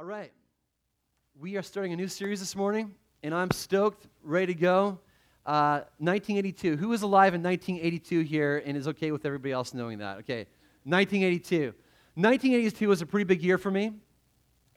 All right. We are starting a new series this morning, and I'm stoked, ready to go. Uh, 1982. Who was alive in 1982 here and is okay with everybody else knowing that? Okay. 1982. 1982 was a pretty big year for me.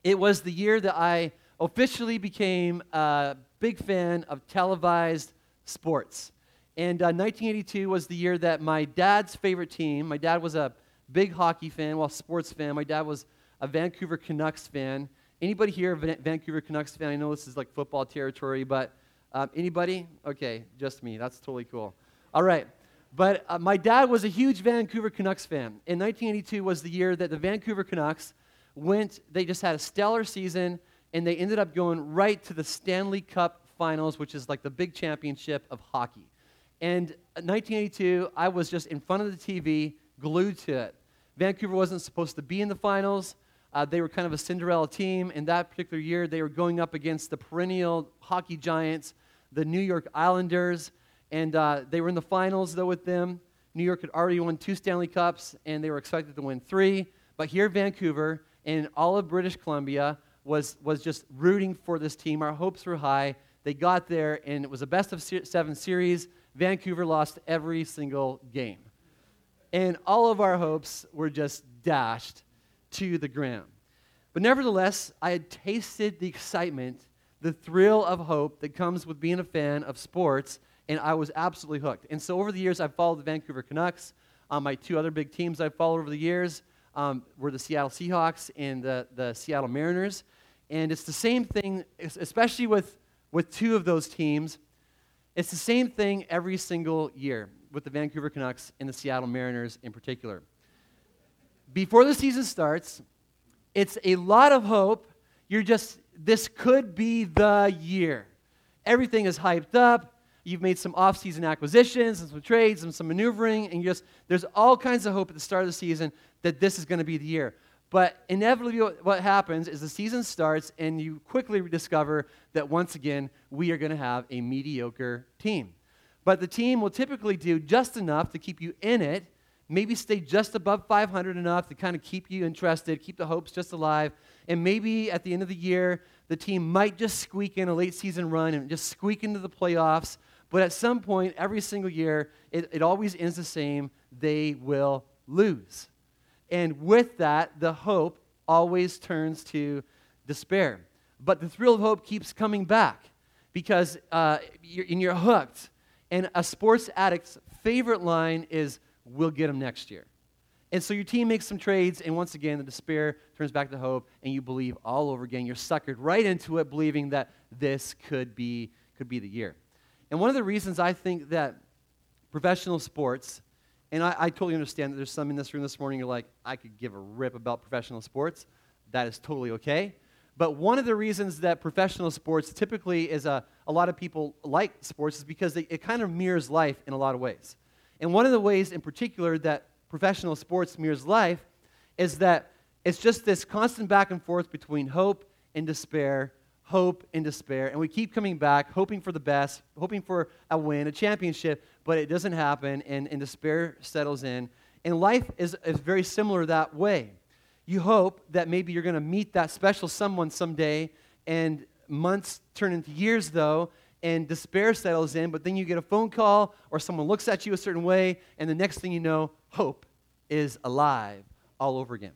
It was the year that I officially became a big fan of televised sports. And uh, 1982 was the year that my dad's favorite team, my dad was a big hockey fan, well, sports fan. My dad was a Vancouver Canucks fan. Anybody here a Vancouver Canucks fan? I know this is like football territory, but um, anybody? Okay, just me. That's totally cool. All right. But uh, my dad was a huge Vancouver Canucks fan. In 1982 was the year that the Vancouver Canucks went, they just had a stellar season, and they ended up going right to the Stanley Cup Finals, which is like the big championship of hockey. And 1982, I was just in front of the TV, glued to it. Vancouver wasn't supposed to be in the finals. Uh, they were kind of a Cinderella team. In that particular year, they were going up against the perennial hockey giants, the New York Islanders. And uh, they were in the finals, though, with them. New York had already won two Stanley Cups, and they were expected to win three. But here, Vancouver and all of British Columbia was, was just rooting for this team. Our hopes were high. They got there, and it was a best of seven series. Vancouver lost every single game. And all of our hopes were just dashed to the ground. But nevertheless, I had tasted the excitement, the thrill of hope that comes with being a fan of sports, and I was absolutely hooked. And so over the years, I've followed the Vancouver Canucks. Um, my two other big teams I've followed over the years um, were the Seattle Seahawks and the, the Seattle Mariners. And it's the same thing, especially with, with two of those teams. It's the same thing every single year with the Vancouver Canucks and the Seattle Mariners in particular before the season starts, it's a lot of hope. You're just, this could be the year. Everything is hyped up. You've made some off-season acquisitions and some trades and some maneuvering, and just there's all kinds of hope at the start of the season that this is going to be the year. But inevitably, what happens is the season starts, and you quickly discover that once again we are going to have a mediocre team. But the team will typically do just enough to keep you in it, maybe stay just above 500 enough to kind of keep you interested, keep the hopes just alive. And maybe at the end of the year, the team might just squeak in a late season run and just squeak into the playoffs. But at some point, every single year, it, it always ends the same they will lose. And with that, the hope always turns to despair. But the thrill of hope keeps coming back because uh, you're, and you're hooked. And a sports addict's favorite line is, we'll get them next year. And so your team makes some trades, and once again, the despair turns back to hope, and you believe all over again. You're suckered right into it, believing that this could be, could be the year. And one of the reasons I think that professional sports, and I, I totally understand that there's some in this room this morning, you're like, I could give a rip about professional sports. That is totally okay. But one of the reasons that professional sports typically is a, a lot of people like sports is because they, it kind of mirrors life in a lot of ways. And one of the ways in particular that professional sports mirrors life is that it's just this constant back and forth between hope and despair, hope and despair. And we keep coming back, hoping for the best, hoping for a win, a championship, but it doesn't happen, and, and despair settles in. And life is, is very similar that way. You hope that maybe you're going to meet that special someone someday, and months turn into years, though, and despair settles in, but then you get a phone call or someone looks at you a certain way, and the next thing you know, hope is alive all over again.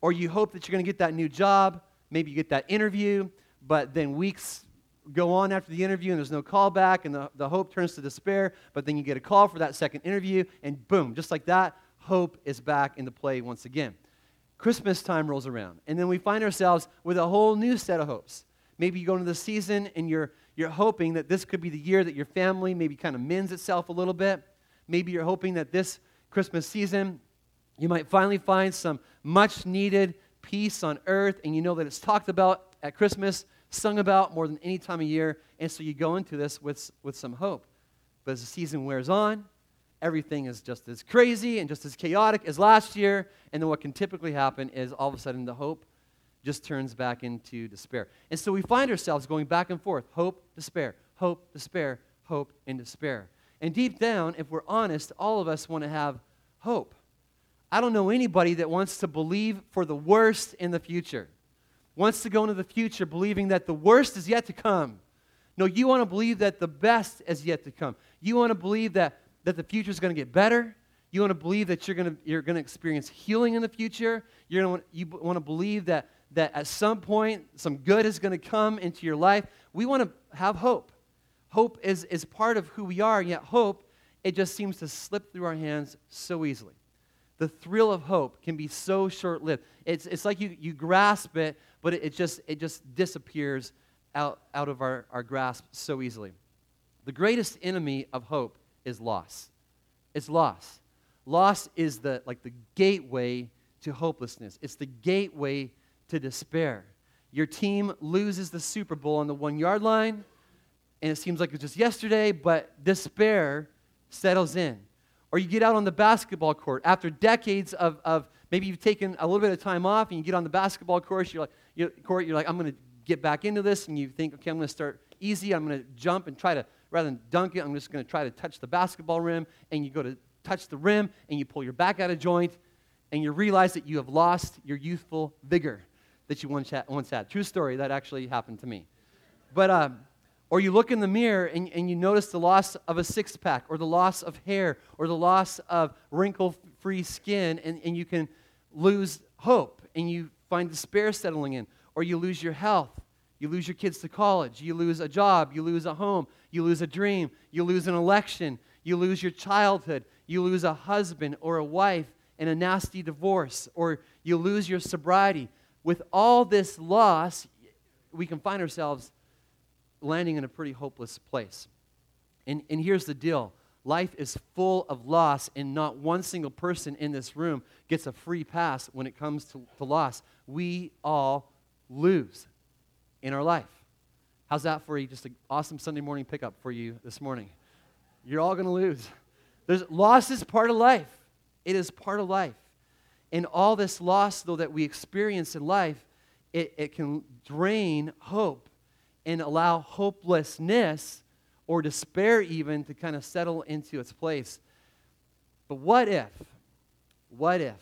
Or you hope that you're going to get that new job, maybe you get that interview, but then weeks go on after the interview and there's no call back, and the, the hope turns to despair, but then you get a call for that second interview, and boom, just like that, hope is back into play once again. Christmas time rolls around, and then we find ourselves with a whole new set of hopes. Maybe you go into the season and you're you're hoping that this could be the year that your family maybe kind of mends itself a little bit. Maybe you're hoping that this Christmas season, you might finally find some much needed peace on earth, and you know that it's talked about at Christmas, sung about more than any time of year, and so you go into this with, with some hope. But as the season wears on, everything is just as crazy and just as chaotic as last year, and then what can typically happen is all of a sudden the hope just turns back into despair. And so we find ourselves going back and forth hope, despair, hope, despair, hope, and despair. And deep down, if we're honest, all of us want to have hope. I don't know anybody that wants to believe for the worst in the future. wants to go into the future believing that the worst is yet to come. No, you want to believe that the best is yet to come. You want to believe that, that the future is going to get better. You want to believe that you're going to, you're going to experience healing in the future. You're going to, you want to believe that, that at some point some good is going to come into your life. We want to have hope. Hope is, is part of who we are, yet hope, it just seems to slip through our hands so easily. The thrill of hope can be so short lived. It's, it's like you, you grasp it, but it, it, just, it just disappears out, out of our, our grasp so easily. The greatest enemy of hope is loss. It's loss. Loss is the, like the gateway to hopelessness, it's the gateway to despair. Your team loses the Super Bowl on the one yard line, and it seems like it was just yesterday, but despair settles in. Or you get out on the basketball court after decades of, of maybe you've taken a little bit of time off and you get on the basketball court, you're like, you court, you're like I'm going to get back into this, and you think, okay, I'm going to start easy. I'm going to jump and try to, rather than dunk it, I'm just going to try to touch the basketball rim, and you go to touch the rim, and you pull your back out of joint, and you realize that you have lost your youthful vigor that you once had. Once had. True story, that actually happened to me. But, uh, or you look in the mirror and, and you notice the loss of a six pack, or the loss of hair, or the loss of wrinkle free skin, and, and you can lose hope and you find despair settling in, or you lose your health. You lose your kids to college. You lose a job. You lose a home. You lose a dream. You lose an election. You lose your childhood. You lose a husband or a wife in a nasty divorce, or you lose your sobriety. With all this loss, we can find ourselves landing in a pretty hopeless place. And, and here's the deal life is full of loss, and not one single person in this room gets a free pass when it comes to, to loss. We all lose in our life. How's that for you? Just an awesome Sunday morning pickup for you this morning. You're all going to lose. There's, loss is part of life. It is part of life. And all this loss, though, that we experience in life, it, it can drain hope and allow hopelessness or despair even to kind of settle into its place. But what if, what if,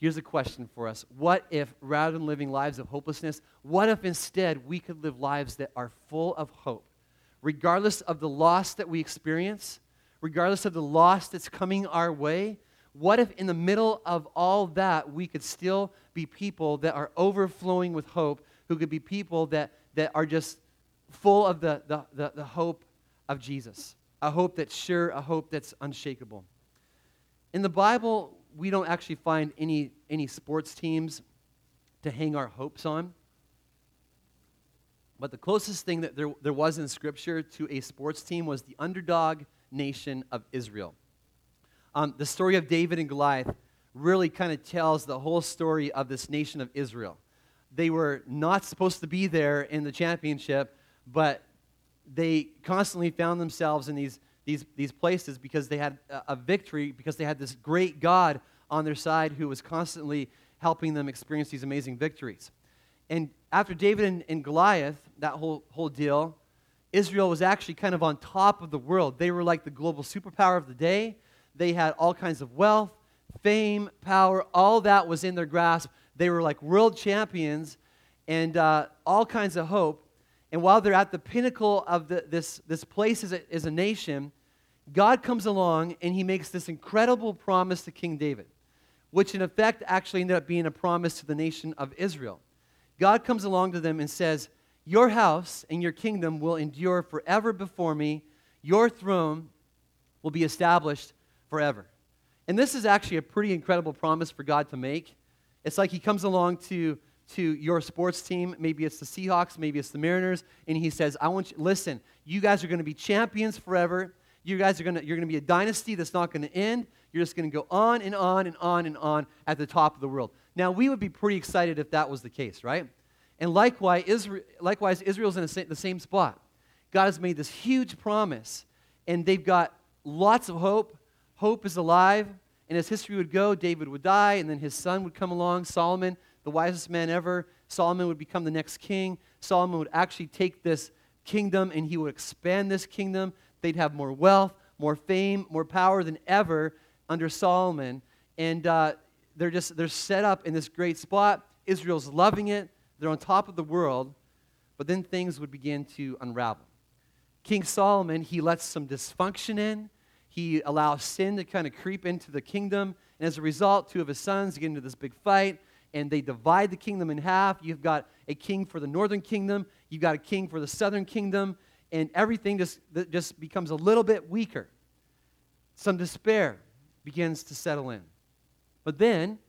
here's a question for us what if, rather than living lives of hopelessness, what if instead we could live lives that are full of hope? Regardless of the loss that we experience, regardless of the loss that's coming our way, what if in the middle of all that we could still be people that are overflowing with hope, who could be people that that are just full of the, the, the, the hope of Jesus. A hope that's sure, a hope that's unshakable. In the Bible, we don't actually find any, any sports teams to hang our hopes on. But the closest thing that there, there was in Scripture to a sports team was the underdog nation of Israel. Um, the story of David and Goliath really kind of tells the whole story of this nation of Israel they were not supposed to be there in the championship, but they constantly found themselves in these, these, these places because they had a, victory, because they had this great God on their side who was constantly helping them experience these amazing victories. And after David and, and, Goliath, that whole, whole deal, Israel was actually kind of on top of the world. They were like the global superpower of the day. They had all kinds of wealth, fame, power, all that was in their grasp. They were like world champions and uh, all kinds of hope. And while they're at the pinnacle of the, this, this place as a, as a nation, God comes along and he makes this incredible promise to King David, which in effect actually ended up being a promise to the nation of Israel. God comes along to them and says, Your house and your kingdom will endure forever before me, your throne will be established forever. And this is actually a pretty incredible promise for God to make. It's like he comes along to, to your sports team. Maybe it's the Seahawks, maybe it's the Mariners, and he says, I want you, listen, you guys are going to be champions forever. You guys are going to, you're going to be a dynasty that's not going to end. You're just going to go on and on and on and on at the top of the world. Now, we would be pretty excited if that was the case, right? And likewise, Israel, likewise Israel's in the same spot. God has made this huge promise, and they've got lots of hope. Hope is alive. And as history would go, David would die, and then his son would come along, Solomon, the wisest man ever. Solomon would become the next king. Solomon would actually take this kingdom and he would expand this kingdom. They'd have more wealth, more fame, more power than ever under Solomon. And uh, they're just they're set up in this great spot. Israel's loving it. they're on top of the world, but then things would begin to unravel. King Solomon, he lets some dysfunction in. He allows sin to kind of creep into the kingdom. And as a result, two of his sons get into this big fight, and they divide the kingdom in half. You've got a king for the northern kingdom, you've got a king for the southern kingdom, and everything just, just becomes a little bit weaker. Some despair begins to settle in. But then,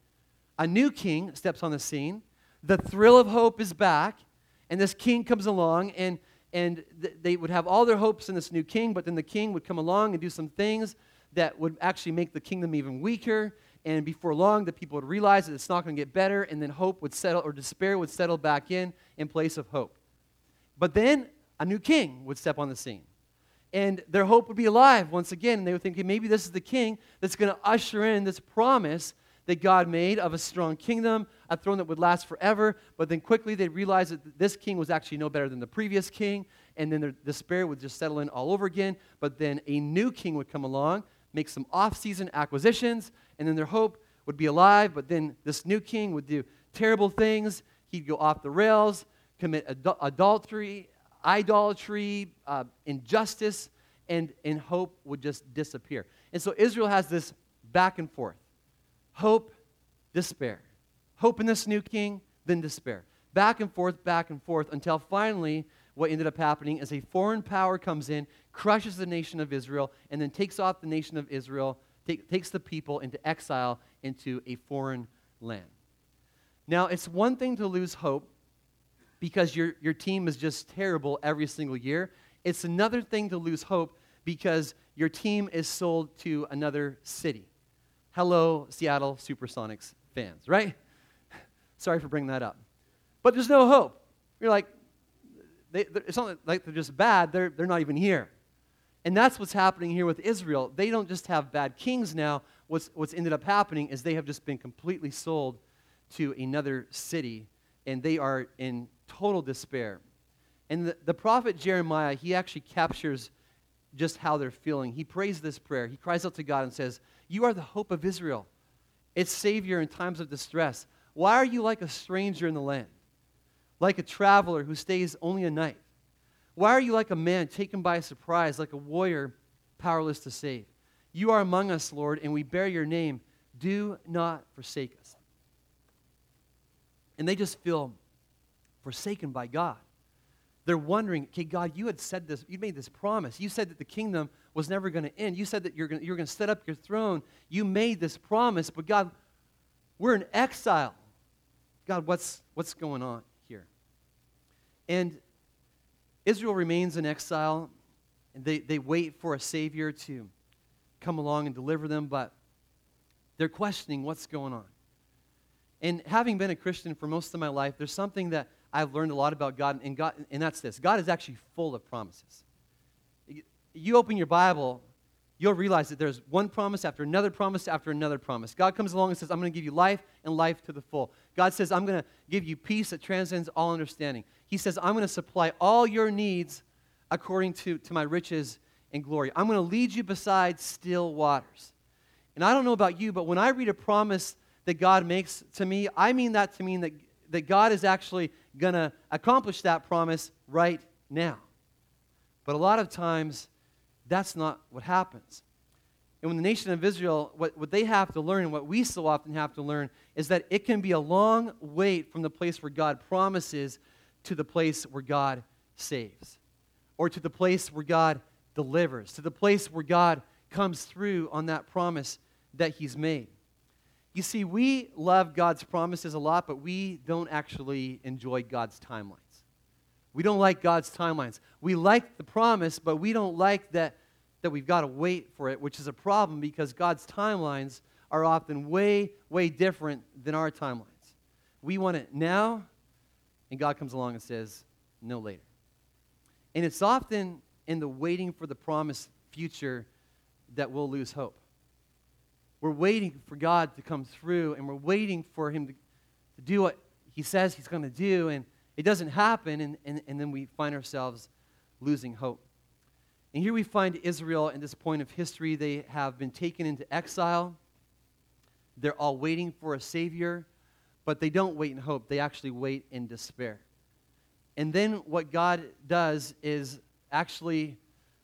a new king steps on the scene. The thrill of hope is back, and this king comes along, and, and th- they would have all their hopes in this new king, but then the king would come along and do some things that would actually make the kingdom even weaker. And before long, the people would realize that it's not going to get better, and then hope would settle, or despair would settle back in in place of hope. But then a new king would step on the scene. And their hope would be alive once again, and they would think, okay, maybe this is the king that's going to usher in this promise that God made of a strong kingdom, a throne that would last forever. But then quickly they'd realize that this king was actually no better than the previous king, and then their despair would just settle in all over again. But then a new king would come along, make some off season acquisitions, and then their hope would be alive. But then this new king would do terrible things. He'd go off the rails, commit ad- adultery, idolatry, uh, injustice, and, and hope would just disappear. And so Israel has this back and forth hope, despair. Hope in this new king, then despair. Back and forth, back and forth, until finally what ended up happening is a foreign power comes in, crushes the nation of Israel, and then takes off the nation of Israel, take, takes the people into exile into a foreign land. Now, it's one thing to lose hope because your, your team is just terrible every single year. It's another thing to lose hope because your team is sold to another city. Hello, Seattle Supersonics fans, right? Sorry for bringing that up. But there's no hope. You're like, they, it's not like they're just bad, they're, they're not even here. And that's what's happening here with Israel. They don't just have bad kings now. What's, what's ended up happening is they have just been completely sold to another city, and they are in total despair. And the, the prophet Jeremiah, he actually captures just how they're feeling. He prays this prayer. He cries out to God and says, You are the hope of Israel, its Savior in times of distress. Why are you like a stranger in the land, like a traveler who stays only a night? Why are you like a man taken by surprise, like a warrior powerless to save? You are among us, Lord, and we bear your name. Do not forsake us. And they just feel forsaken by God. They're wondering, okay, God, you had said this, you made this promise. You said that the kingdom was never going to end. You said that you're going, to set up your throne. You made this promise, but God, we're in exile. God, what's, what's going on here? And Israel remains in exile, and they, they wait for a Savior to come along and deliver them, but they're questioning what's going on. And having been a Christian for most of my life, there's something that I've learned a lot about God, and, God, and that's this God is actually full of promises. You open your Bible, you'll realize that there's one promise after another promise after another promise. God comes along and says, I'm going to give you life and life to the full. God says, I'm going to give you peace that transcends all understanding. He says, I'm going to supply all your needs according to, to my riches and glory. I'm going to lead you beside still waters. And I don't know about you, but when I read a promise that God makes to me, I mean that to mean that, that God is actually going to accomplish that promise right now. But a lot of times, that's not what happens. And when the nation of Israel, what, what they have to learn, and what we so often have to learn, is that it can be a long wait from the place where God promises to the place where God saves, or to the place where God delivers, to the place where God comes through on that promise that He's made. You see, we love God's promises a lot, but we don't actually enjoy God's timelines. We don't like God's timelines. We like the promise, but we don't like that, that we've got to wait for it, which is a problem because God's timelines are often way, way different than our timelines. We want it now, and God comes along and says, no later. And it's often in the waiting for the promised future that we'll lose hope. We're waiting for God to come through, and we're waiting for Him to, to do what He says He's going to do, and it doesn't happen, and, and, and then we find ourselves losing hope. And here we find Israel in this point of history. They have been taken into exile. They're all waiting for a Savior, but they don't wait in hope. They actually wait in despair. And then what God does is actually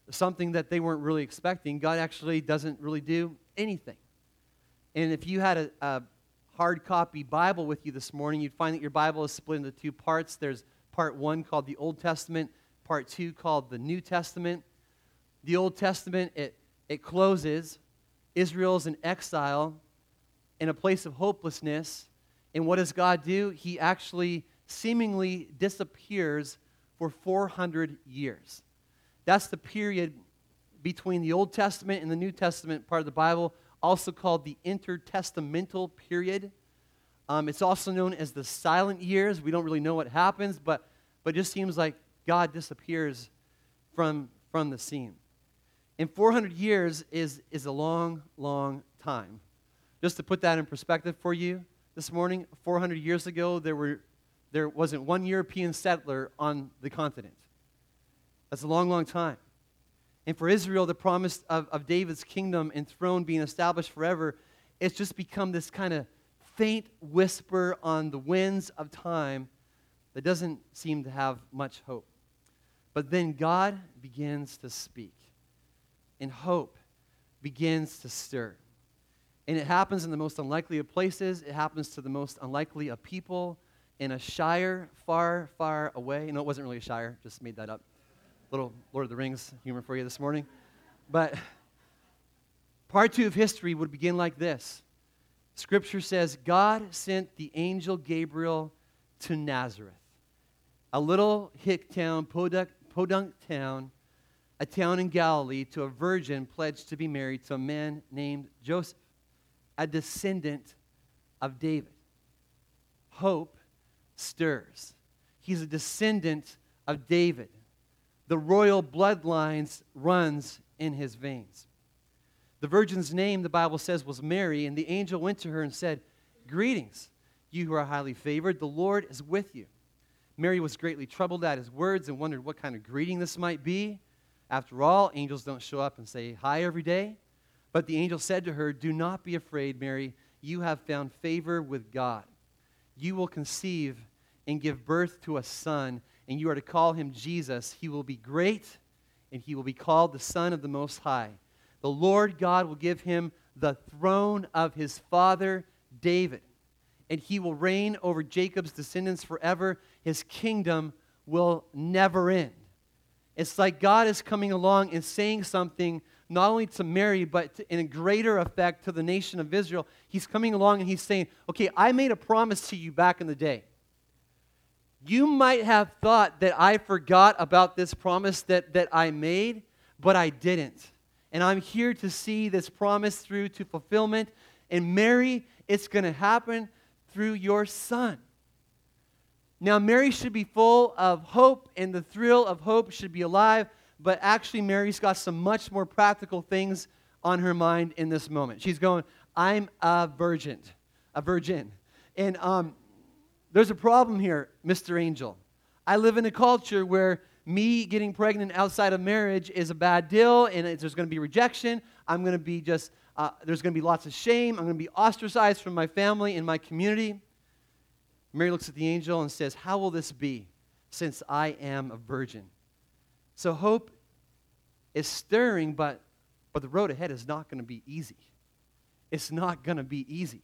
something that they weren't really expecting. God actually doesn't really do anything. And if you had a, a hard copy Bible with you this morning, you'd find that your Bible is split into two parts. There's part one called the Old Testament, part two called the New Testament. The Old Testament, it, it closes. Israel's in exile in a place of hopelessness. And what does God do? He actually seemingly disappears for 400 years. That's the period between the Old Testament and the New Testament part of the Bible, also called the intertestamental period. Um, it's also known as the silent years. We don't really know what happens, but, but it just seems like God disappears from, from the scene. And 400 years is, is a long, long time. Just to put that in perspective for you this morning, 400 years ago, there, were, there wasn't one European settler on the continent. That's a long, long time. And for Israel, the promise of, of David's kingdom and throne being established forever, it's just become this kind of faint whisper on the winds of time that doesn't seem to have much hope. But then God begins to speak, and hope begins to stir. And it happens in the most unlikely of places, it happens to the most unlikely of people in a shire far, far away. No, it wasn't really a shire, just made that up little Lord of the Rings humor for you this morning. But part two of history would begin like this Scripture says, God sent the angel Gabriel to Nazareth, a little hick town, podunk, podunk town, a town in Galilee, to a virgin pledged to be married to a man named Joseph, a descendant of David. Hope stirs. He's a descendant of David the royal bloodlines runs in his veins. The virgin's name, the Bible says, was Mary, and the angel went to her and said, Greetings, you who are highly favored, the Lord is with you. Mary was greatly troubled at his words and wondered what kind of greeting this might be. After all, angels don't show up and say hi every day. But the angel said to her, Do not be afraid, Mary. You have found favor with God. You will conceive and give birth to a son and you are to call him Jesus. He will be great, and he will be called the Son of the Most High. The Lord God will give him the throne of his father David, and he will reign over Jacob's descendants forever. His kingdom will never end. It's like God is coming along and saying something not only to Mary, but to, in a greater effect to the nation of Israel. He's coming along and he's saying, Okay, I made a promise to you back in the day. You might have thought that I forgot about this promise that, that I made, but I didn't. And I'm here to see this promise through to fulfillment. And Mary, it's going to happen through your son. Now, Mary should be full of hope, and the thrill of hope should be alive, but actually, Mary's got some much more practical things on her mind in this moment. She's going, I'm a virgin, a virgin. And um, there's a problem here, Mr. Angel. I live in a culture where me getting pregnant outside of marriage is a bad deal and there's going to be rejection. I'm going to be just, uh, there's going to be lots of shame. I'm going to be ostracized from my family and my community. Mary looks at the angel and says, How will this be since I am a virgin? So hope is stirring, but, but the road ahead is not going to be easy. It's not going to be easy.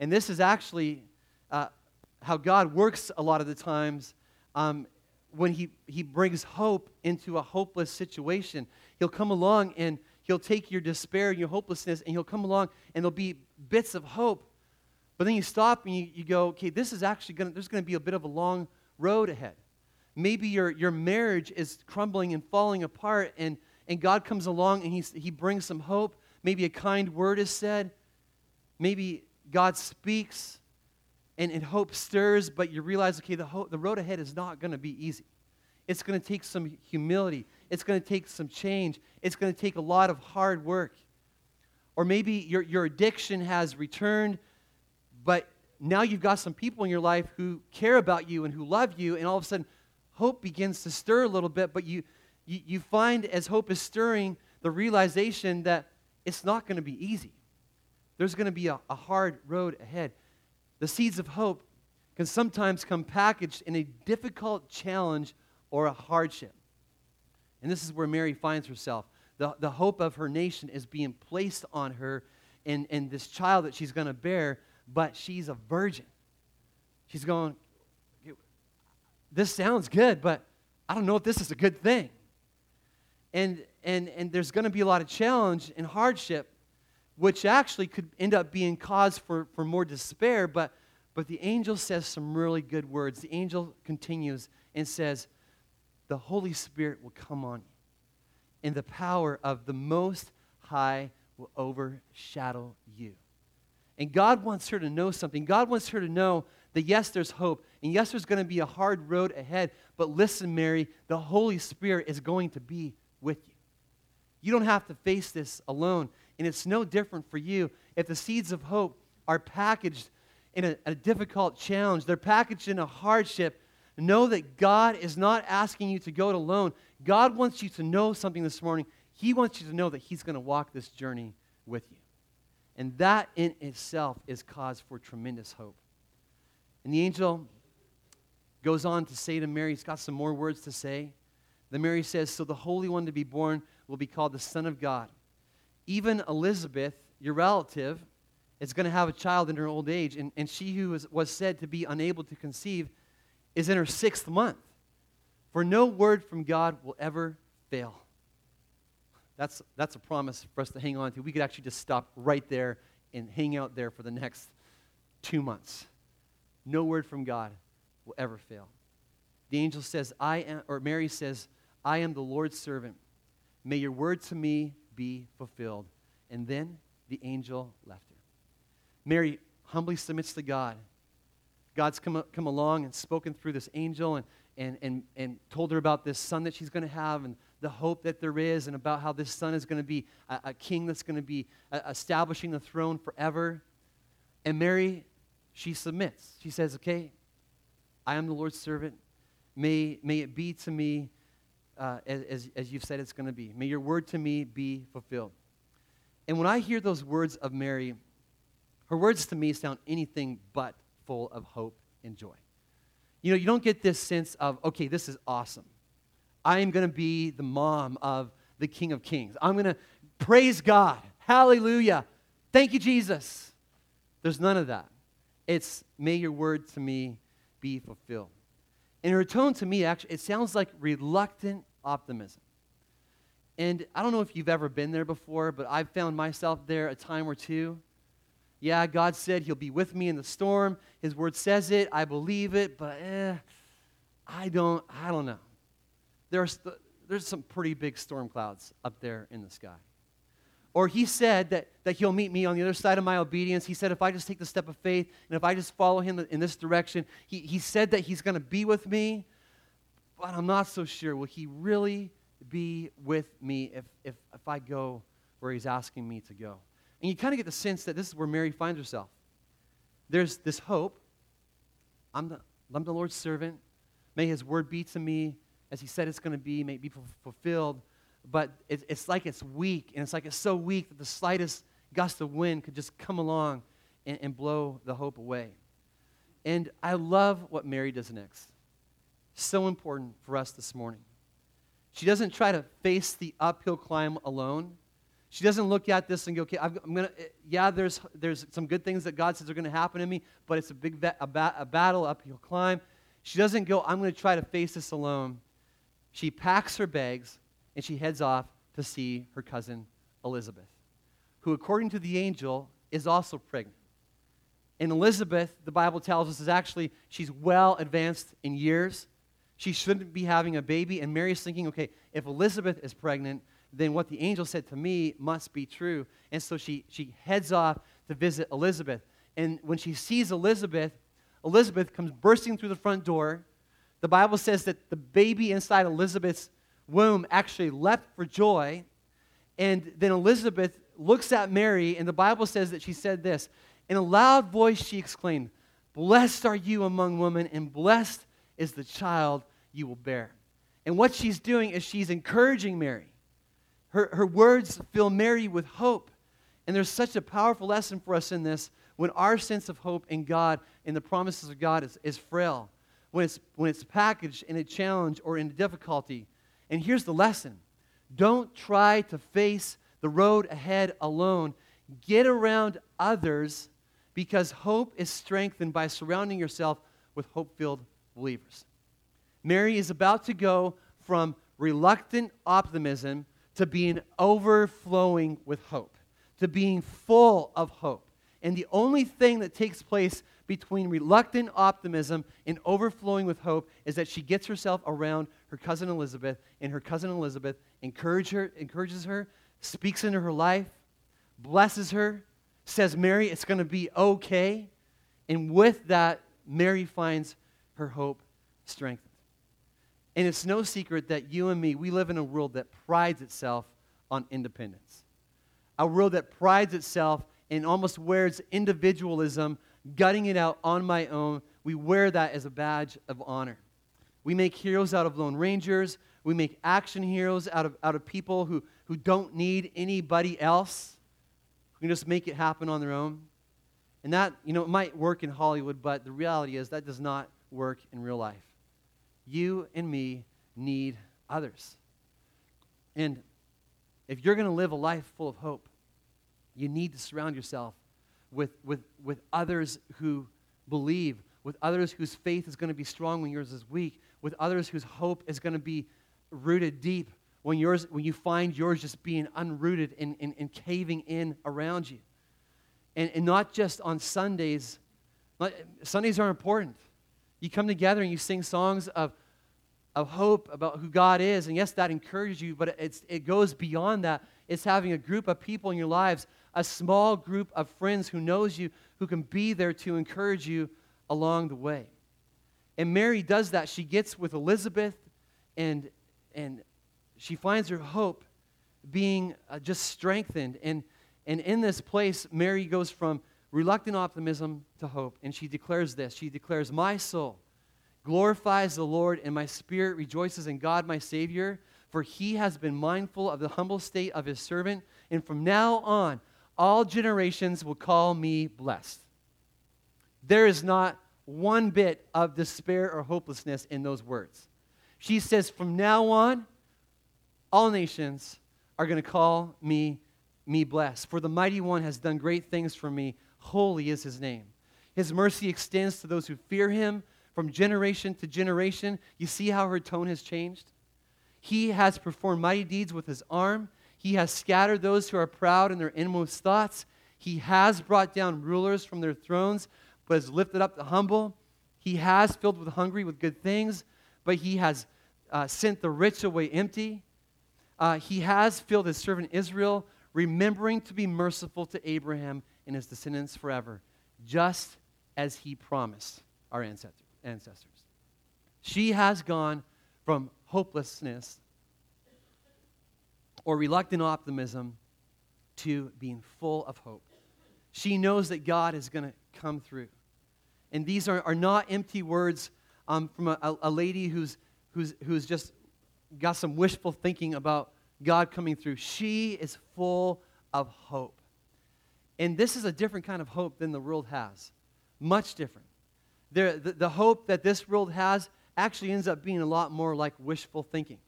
And this is actually uh, how God works a lot of the times um, when he, he brings hope into a hopeless situation. He'll come along and he'll take your despair and your hopelessness and he'll come along and there'll be bits of hope. But then you stop and you, you go, okay, this is actually going to, there's going to be a bit of a long road ahead. Maybe your, your marriage is crumbling and falling apart and, and God comes along and he, he brings some hope. Maybe a kind word is said. Maybe God speaks and, and hope stirs, but you realize, okay, the, ho- the road ahead is not going to be easy. It's going to take some humility. It's going to take some change. It's going to take a lot of hard work. Or maybe your, your addiction has returned, but now you've got some people in your life who care about you and who love you, and all of a sudden, hope begins to stir a little bit, but you, you, you find as hope is stirring the realization that it's not going to be easy. There's going to be a, a hard road ahead. The seeds of hope can sometimes come packaged in a difficult challenge or a hardship. And this is where Mary finds herself. The, the hope of her nation is being placed on her and, and this child that she's going to bear, but she's a virgin. She's going, This sounds good, but I don't know if this is a good thing. And, and, and there's going to be a lot of challenge and hardship, which actually could end up being cause for, for more despair. But, but the angel says some really good words. The angel continues and says, The Holy Spirit will come on you, and the power of the Most High will overshadow you. And God wants her to know something. God wants her to know that yes, there's hope. And yes, there's going to be a hard road ahead. But listen, Mary, the Holy Spirit is going to be with you. You don't have to face this alone. And it's no different for you. If the seeds of hope are packaged in a, a difficult challenge, they're packaged in a hardship, know that God is not asking you to go it alone. God wants you to know something this morning. He wants you to know that He's going to walk this journey with you. And that in itself is cause for tremendous hope. And the angel goes on to say to Mary, he's got some more words to say. Then Mary says, So the Holy One to be born will be called the Son of God. Even Elizabeth, your relative, is going to have a child in her old age, and, and she who was, was said to be unable to conceive is in her sixth month. For no word from God will ever fail. That's, that's a promise for us to hang on to. We could actually just stop right there and hang out there for the next two months. No word from God will ever fail. The angel says, I am, or Mary says, I am the Lord's servant. May your word to me be fulfilled. And then the angel left her. Mary humbly submits to God. God's come, come along and spoken through this angel and, and, and, and told her about this son that she's going to have and the hope that there is and about how this son is going to be a, a king that's going to be uh, establishing the throne forever. And Mary she submits. She says, Okay, I am the Lord's servant. May, may it be to me uh, as, as you've said it's going to be. May your word to me be fulfilled. And when I hear those words of Mary, her words to me sound anything but full of hope and joy. You know, you don't get this sense of, okay, this is awesome. I am going to be the mom of the King of Kings. I'm going to praise God. Hallelujah. Thank you, Jesus. There's none of that. It's, may your word to me be fulfilled. And her tone to me, actually, it sounds like reluctant optimism. And I don't know if you've ever been there before, but I've found myself there a time or two. Yeah, God said He'll be with me in the storm. His word says it. I believe it, but eh, I don't. I don't know. There's there's some pretty big storm clouds up there in the sky. Or he said that, that he'll meet me on the other side of my obedience. He said, if I just take the step of faith and if I just follow him in this direction, he, he said that he's going to be with me. But I'm not so sure. Will he really be with me if, if, if I go where he's asking me to go? And you kind of get the sense that this is where Mary finds herself. There's this hope. I'm the, I'm the Lord's servant. May his word be to me as he said it's going to be. May it be fulfilled but it, it's like it's weak, and it's like it's so weak that the slightest gust of wind could just come along and, and blow the hope away. And I love what Mary does next. So important for us this morning. She doesn't try to face the uphill climb alone. She doesn't look at this and go, okay, I'm, going to, eh, yeah, there's, there's some good things that God says are going to happen to me, but it's a big ba- a, ba- a battle, uphill climb. She doesn't go, I'm going to try to face this alone. She packs her bags and she heads off to see her cousin Elizabeth, who, according to the angel, is also pregnant. And Elizabeth, the Bible tells us, is actually, she's well advanced in years. She shouldn't be having a baby. And Mary's thinking, okay, if Elizabeth is pregnant, then what the angel said to me must be true. And so she, she heads off to visit Elizabeth. And when she sees Elizabeth, Elizabeth comes bursting through the front door. The Bible says that the baby inside Elizabeth's womb actually leapt for joy. And then Elizabeth looks at Mary, and the Bible says that she said this In a loud voice, she exclaimed, Blessed are you among women, and blessed is the child you will bear. And what she's doing is she's encouraging Mary. Her, her words fill Mary with hope. And there's such a powerful lesson for us in this. When our sense of hope in God and the promises of God is, is frail, when it's, when it's packaged in a challenge or in a difficulty. And here's the lesson don't try to face the road ahead alone. Get around others because hope is strengthened by surrounding yourself with hope filled believers. Mary is about to go from reluctant optimism to being overflowing with hope, to being full of hope. And the only thing that takes place between reluctant optimism and overflowing with hope is that she gets herself around her cousin Elizabeth, and her cousin Elizabeth encourage her, encourages her, speaks into her life, blesses her, says, Mary, it's going to be okay. And with that, Mary finds her hope strengthened. And it's no secret that you and me, we live in a world that prides itself on independence. A world that prides itself and almost wears individualism, gutting it out on my own. We wear that as a badge of honor. We make heroes out of lone rangers. We make action heroes out of, out of people who, who don't need anybody else, who can just make it happen on their own. And that, you know, it might work in Hollywood, but the reality is that does not work in real life. You and me need others. And if you're going to live a life full of hope, you need to surround yourself with, with, with others who believe, with others whose faith is going to be strong when yours is weak, with others whose hope is going to be rooted deep when, yours, when you find yours just being unrooted and, and, and caving in around you. And, and not just on Sundays. Sundays are important. You come together and you sing songs of, of hope about who God is. And yes, that encourages you, but it's, it goes beyond that. It's having a group of people in your lives, a small group of friends who knows you, who can be there to encourage you along the way. And Mary does that. She gets with Elizabeth and, and she finds her hope being uh, just strengthened. And, and in this place, Mary goes from reluctant optimism to hope. And she declares this She declares, My soul glorifies the Lord, and my spirit rejoices in God, my Savior, for he has been mindful of the humble state of his servant. And from now on, all generations will call me blessed. There is not one bit of despair or hopelessness in those words. She says, From now on, all nations are going to call me me blessed for the mighty one has done great things for me Holy is his name. His mercy extends to those who fear him from generation to generation. You see how her tone has changed? He has performed mighty deeds with his arm. He has scattered those who are proud in their inmost thoughts. He has brought down rulers from their thrones, but has lifted up the humble. He has filled with hungry with good things, but he has uh, sent the rich away empty. Uh, he has filled his servant Israel, remembering to be merciful to Abraham and his descendants forever, just as he promised our ancestors. She has gone from hopelessness or reluctant optimism to being full of hope. She knows that God is going to come through. And these are, are not empty words um, from a, a lady who's, who's, who's just got some wishful thinking about God coming through. She is full of hope. And this is a different kind of hope than the world has, much different. the, the hope that this world has actually ends up being a lot more like wishful thinking.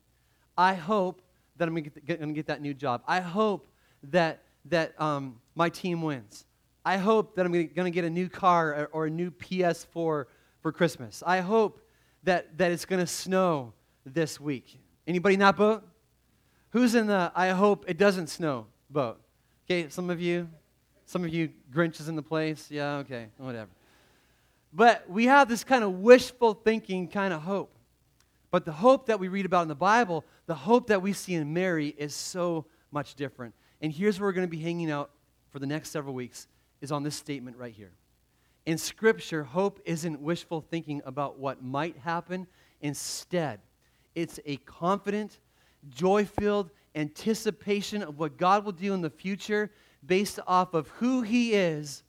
I hope that I'm going to get, that new job. I hope that, that um, my team wins. I hope that I'm going to get a new car or, or a new PS4 for Christmas. I hope that, that it's going to snow this week. Anybody in that boat? Who's in the I hope it doesn't snow boat? Okay, some of you, some of you Grinches in the place. Yeah, okay, whatever. But we have this kind of wishful thinking kind of hope. But the hope that we read about in the Bible, the hope that we see in Mary is so much different. And here's where we're going to be hanging out for the next several weeks is on this statement right here. In Scripture, hope isn't wishful thinking about what might happen. Instead, it's a confident, joy filled anticipation of what God will do in the future based off of who He is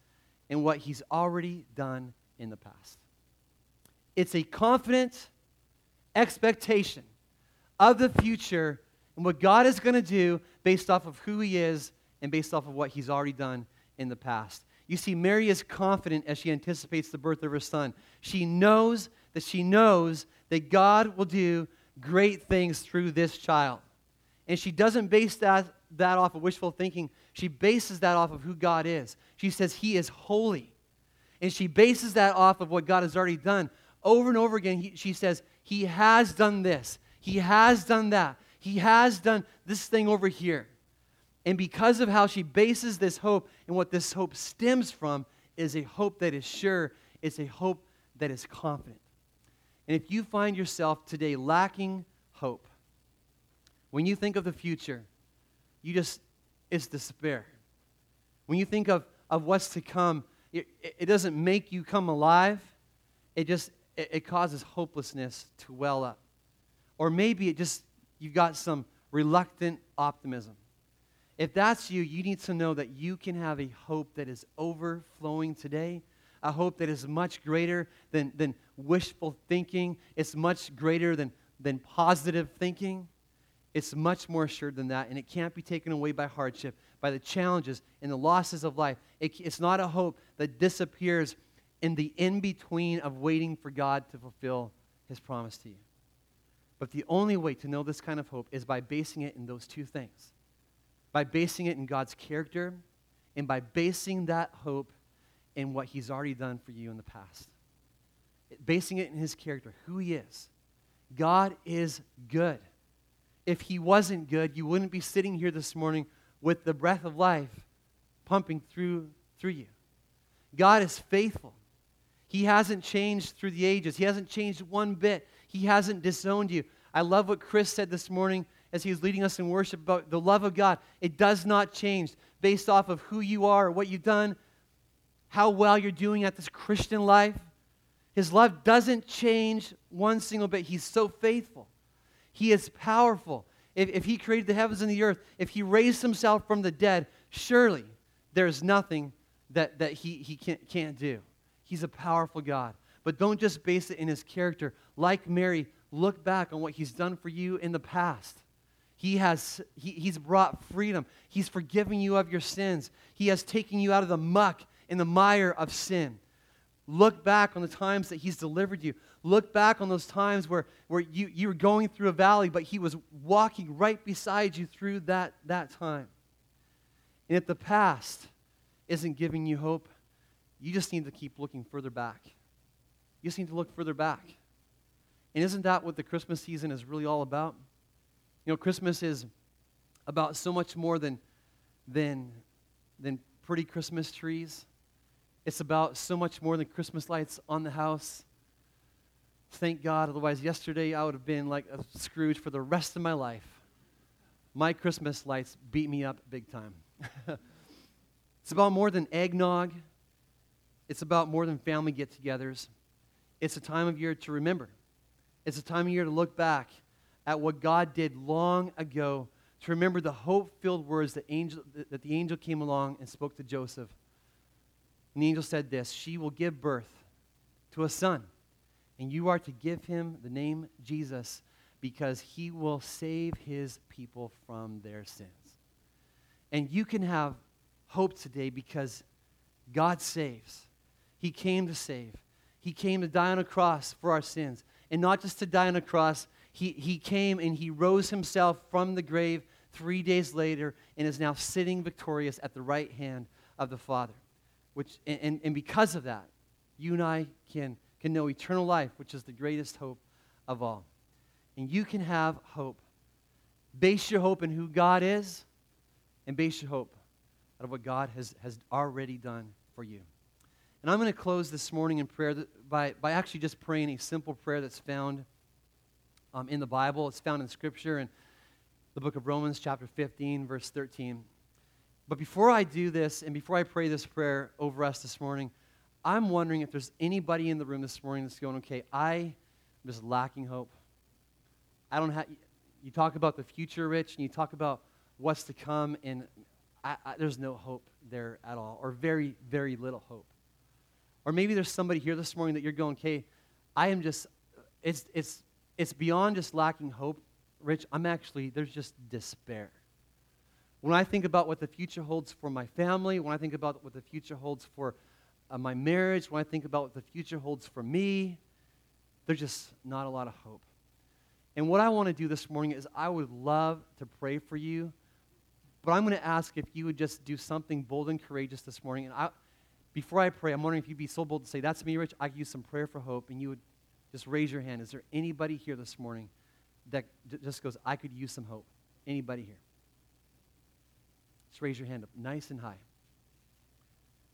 and what He's already done in the past. It's a confident expectation of the future and what God is going to do based off of who He is and based off of what He's already done in the past. You see, Mary is confident as she anticipates the birth of her son. She knows that she knows that God will do great things through this child. And she doesn't base that, that off of wishful thinking. She bases that off of who God is. She says, He is holy. And she bases that off of what God has already done. Over and over again, he, she says, He has done this. He has done that. He has done this thing over here. And because of how she bases this hope and what this hope stems from, is a hope that is sure, it's a hope that is confident. And if you find yourself today lacking hope, when you think of the future, you just, it's despair. When you think of, of what's to come, it, it doesn't make you come alive. It just, it, it causes hopelessness to well up. Or maybe it just, you've got some reluctant optimism. If that's you, you need to know that you can have a hope that is overflowing today, a hope that is much greater than, than wishful thinking, it's much greater than, than positive thinking. It's much more assured than that, and it can't be taken away by hardship, by the challenges and the losses of life. It, it's not a hope that disappears in the in between of waiting for God to fulfill his promise to you. But the only way to know this kind of hope is by basing it in those two things by basing it in God's character and by basing that hope in what He's already done for you in the past. Basing it in His character, who He is. God is good. If He wasn't good, you wouldn't be sitting here this morning with the breath of life pumping through, through you. God is faithful. He hasn't changed through the ages. He hasn't changed one bit. He hasn't disowned you. I love what Chris said this morning as he was leading us in worship about the love of God. It does not change based off of who you are, or what you've done, how well you're doing at this Christian life. His love doesn't change one single bit. He's so faithful. He is powerful. If, if he created the heavens and the earth, if he raised himself from the dead, surely there is nothing that, that he, he can't, can't do. He's a powerful God. But don't just base it in his character. Like Mary, look back on what he's done for you in the past. He has, he, he's brought freedom. He's forgiven you of your sins. He has taken you out of the muck and the mire of sin. Look back on the times that He's delivered you. Look back on those times where, where you, you were going through a valley, but He was walking right beside you through that, that time. And if the past isn't giving you hope, you just need to keep looking further back. You just need to look further back. And isn't that what the Christmas season is really all about? You know, Christmas is about so much more than, than, than pretty Christmas trees. It's about so much more than Christmas lights on the house. Thank God, otherwise, yesterday I would have been like a Scrooge for the rest of my life. My Christmas lights beat me up big time. it's about more than eggnog, it's about more than family get togethers. It's a time of year to remember, it's a time of year to look back at what God did long ago, to remember the hope filled words that, angel, that the angel came along and spoke to Joseph. And the angel said this She will give birth to a son, and you are to give him the name Jesus because he will save his people from their sins. And you can have hope today because God saves. He came to save. He came to die on a cross for our sins. And not just to die on a cross, he, he came and he rose himself from the grave three days later and is now sitting victorious at the right hand of the Father. Which, and, and because of that, you and I can, can know eternal life, which is the greatest hope of all. And you can have hope. Base your hope in who God is, and base your hope out of what God has, has already done for you. And I'm going to close this morning in prayer by, by actually just praying a simple prayer that's found um, in the Bible. It's found in Scripture in the book of Romans, chapter 15, verse 13. But before I do this and before I pray this prayer over us this morning, I'm wondering if there's anybody in the room this morning that's going, okay, I'm just lacking hope. I don't have, you talk about the future, Rich, and you talk about what's to come, and I, I, there's no hope there at all, or very, very little hope. Or maybe there's somebody here this morning that you're going, okay, I am just, it's, it's it's beyond just lacking hope, Rich. I'm actually, there's just despair. When I think about what the future holds for my family, when I think about what the future holds for uh, my marriage, when I think about what the future holds for me, there's just not a lot of hope. And what I want to do this morning is I would love to pray for you, but I'm going to ask if you would just do something bold and courageous this morning. And I, before I pray, I'm wondering if you'd be so bold to say, That's me, Rich. I could use some prayer for hope. And you would just raise your hand. Is there anybody here this morning that just goes, I could use some hope? Anybody here? Just raise your hand up, nice and high.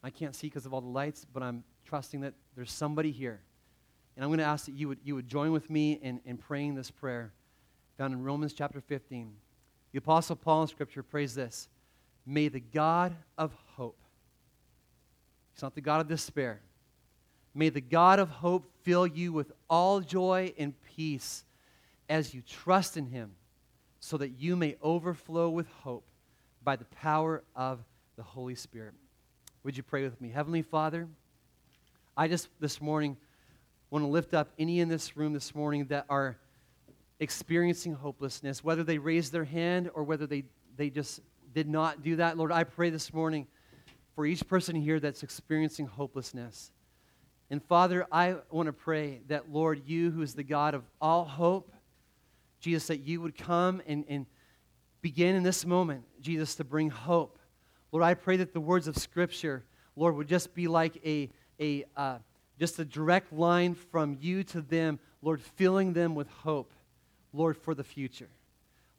I can't see because of all the lights, but I'm trusting that there's somebody here. And I'm going to ask that you would, you would join with me in, in praying this prayer found in Romans chapter 15. The Apostle Paul in Scripture prays this May the God of He's not the God of despair, may the God of hope fill you with all joy and peace as you trust in Him, so that you may overflow with hope by the power of the Holy Spirit. Would you pray with me? Heavenly Father, I just this morning want to lift up any in this room this morning that are experiencing hopelessness, whether they raised their hand or whether they, they just did not do that. Lord, I pray this morning for each person here that's experiencing hopelessness. And Father, I want to pray that, Lord, you who is the God of all hope, Jesus, that you would come and, and begin in this moment, Jesus, to bring hope. Lord, I pray that the words of Scripture, Lord, would just be like a, a uh, just a direct line from you to them, Lord, filling them with hope, Lord, for the future.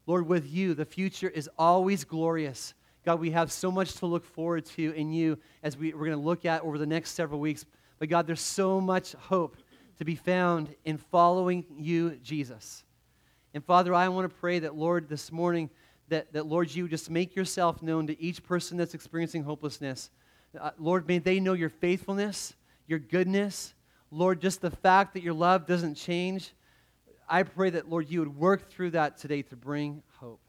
Lord, with you, the future is always glorious. God, we have so much to look forward to in you as we, we're going to look at over the next several weeks. But God, there's so much hope to be found in following you, Jesus. And Father, I want to pray that, Lord, this morning, that, that Lord, you just make yourself known to each person that's experiencing hopelessness. Uh, Lord, may they know your faithfulness your goodness. Lord, just the fact that your love doesn't change. I pray that, Lord, you would work through that today to bring hope.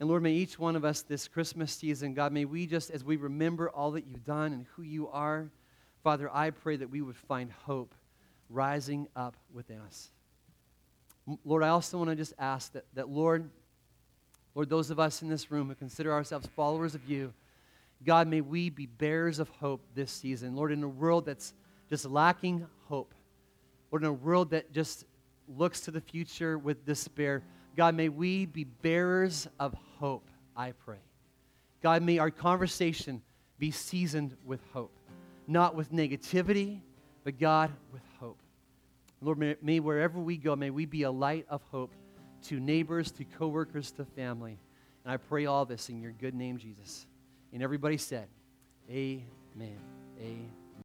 And Lord, may each one of us this Christmas season, God, may we just, as we remember all that you've done and who you are, Father, I pray that we would find hope rising up within us. Lord, I also want to just ask that, that Lord, Lord, those of us in this room who consider ourselves followers of you, God, may we be bearers of hope this season. Lord, in a world that's just lacking hope, Lord, in a world that just looks to the future with despair, God, may we be bearers of hope, I pray. God, may our conversation be seasoned with hope, not with negativity, but God, with hope. Lord, may, may wherever we go, may we be a light of hope to neighbors, to coworkers, to family. And I pray all this in your good name, Jesus. And everybody said, Amen. Amen.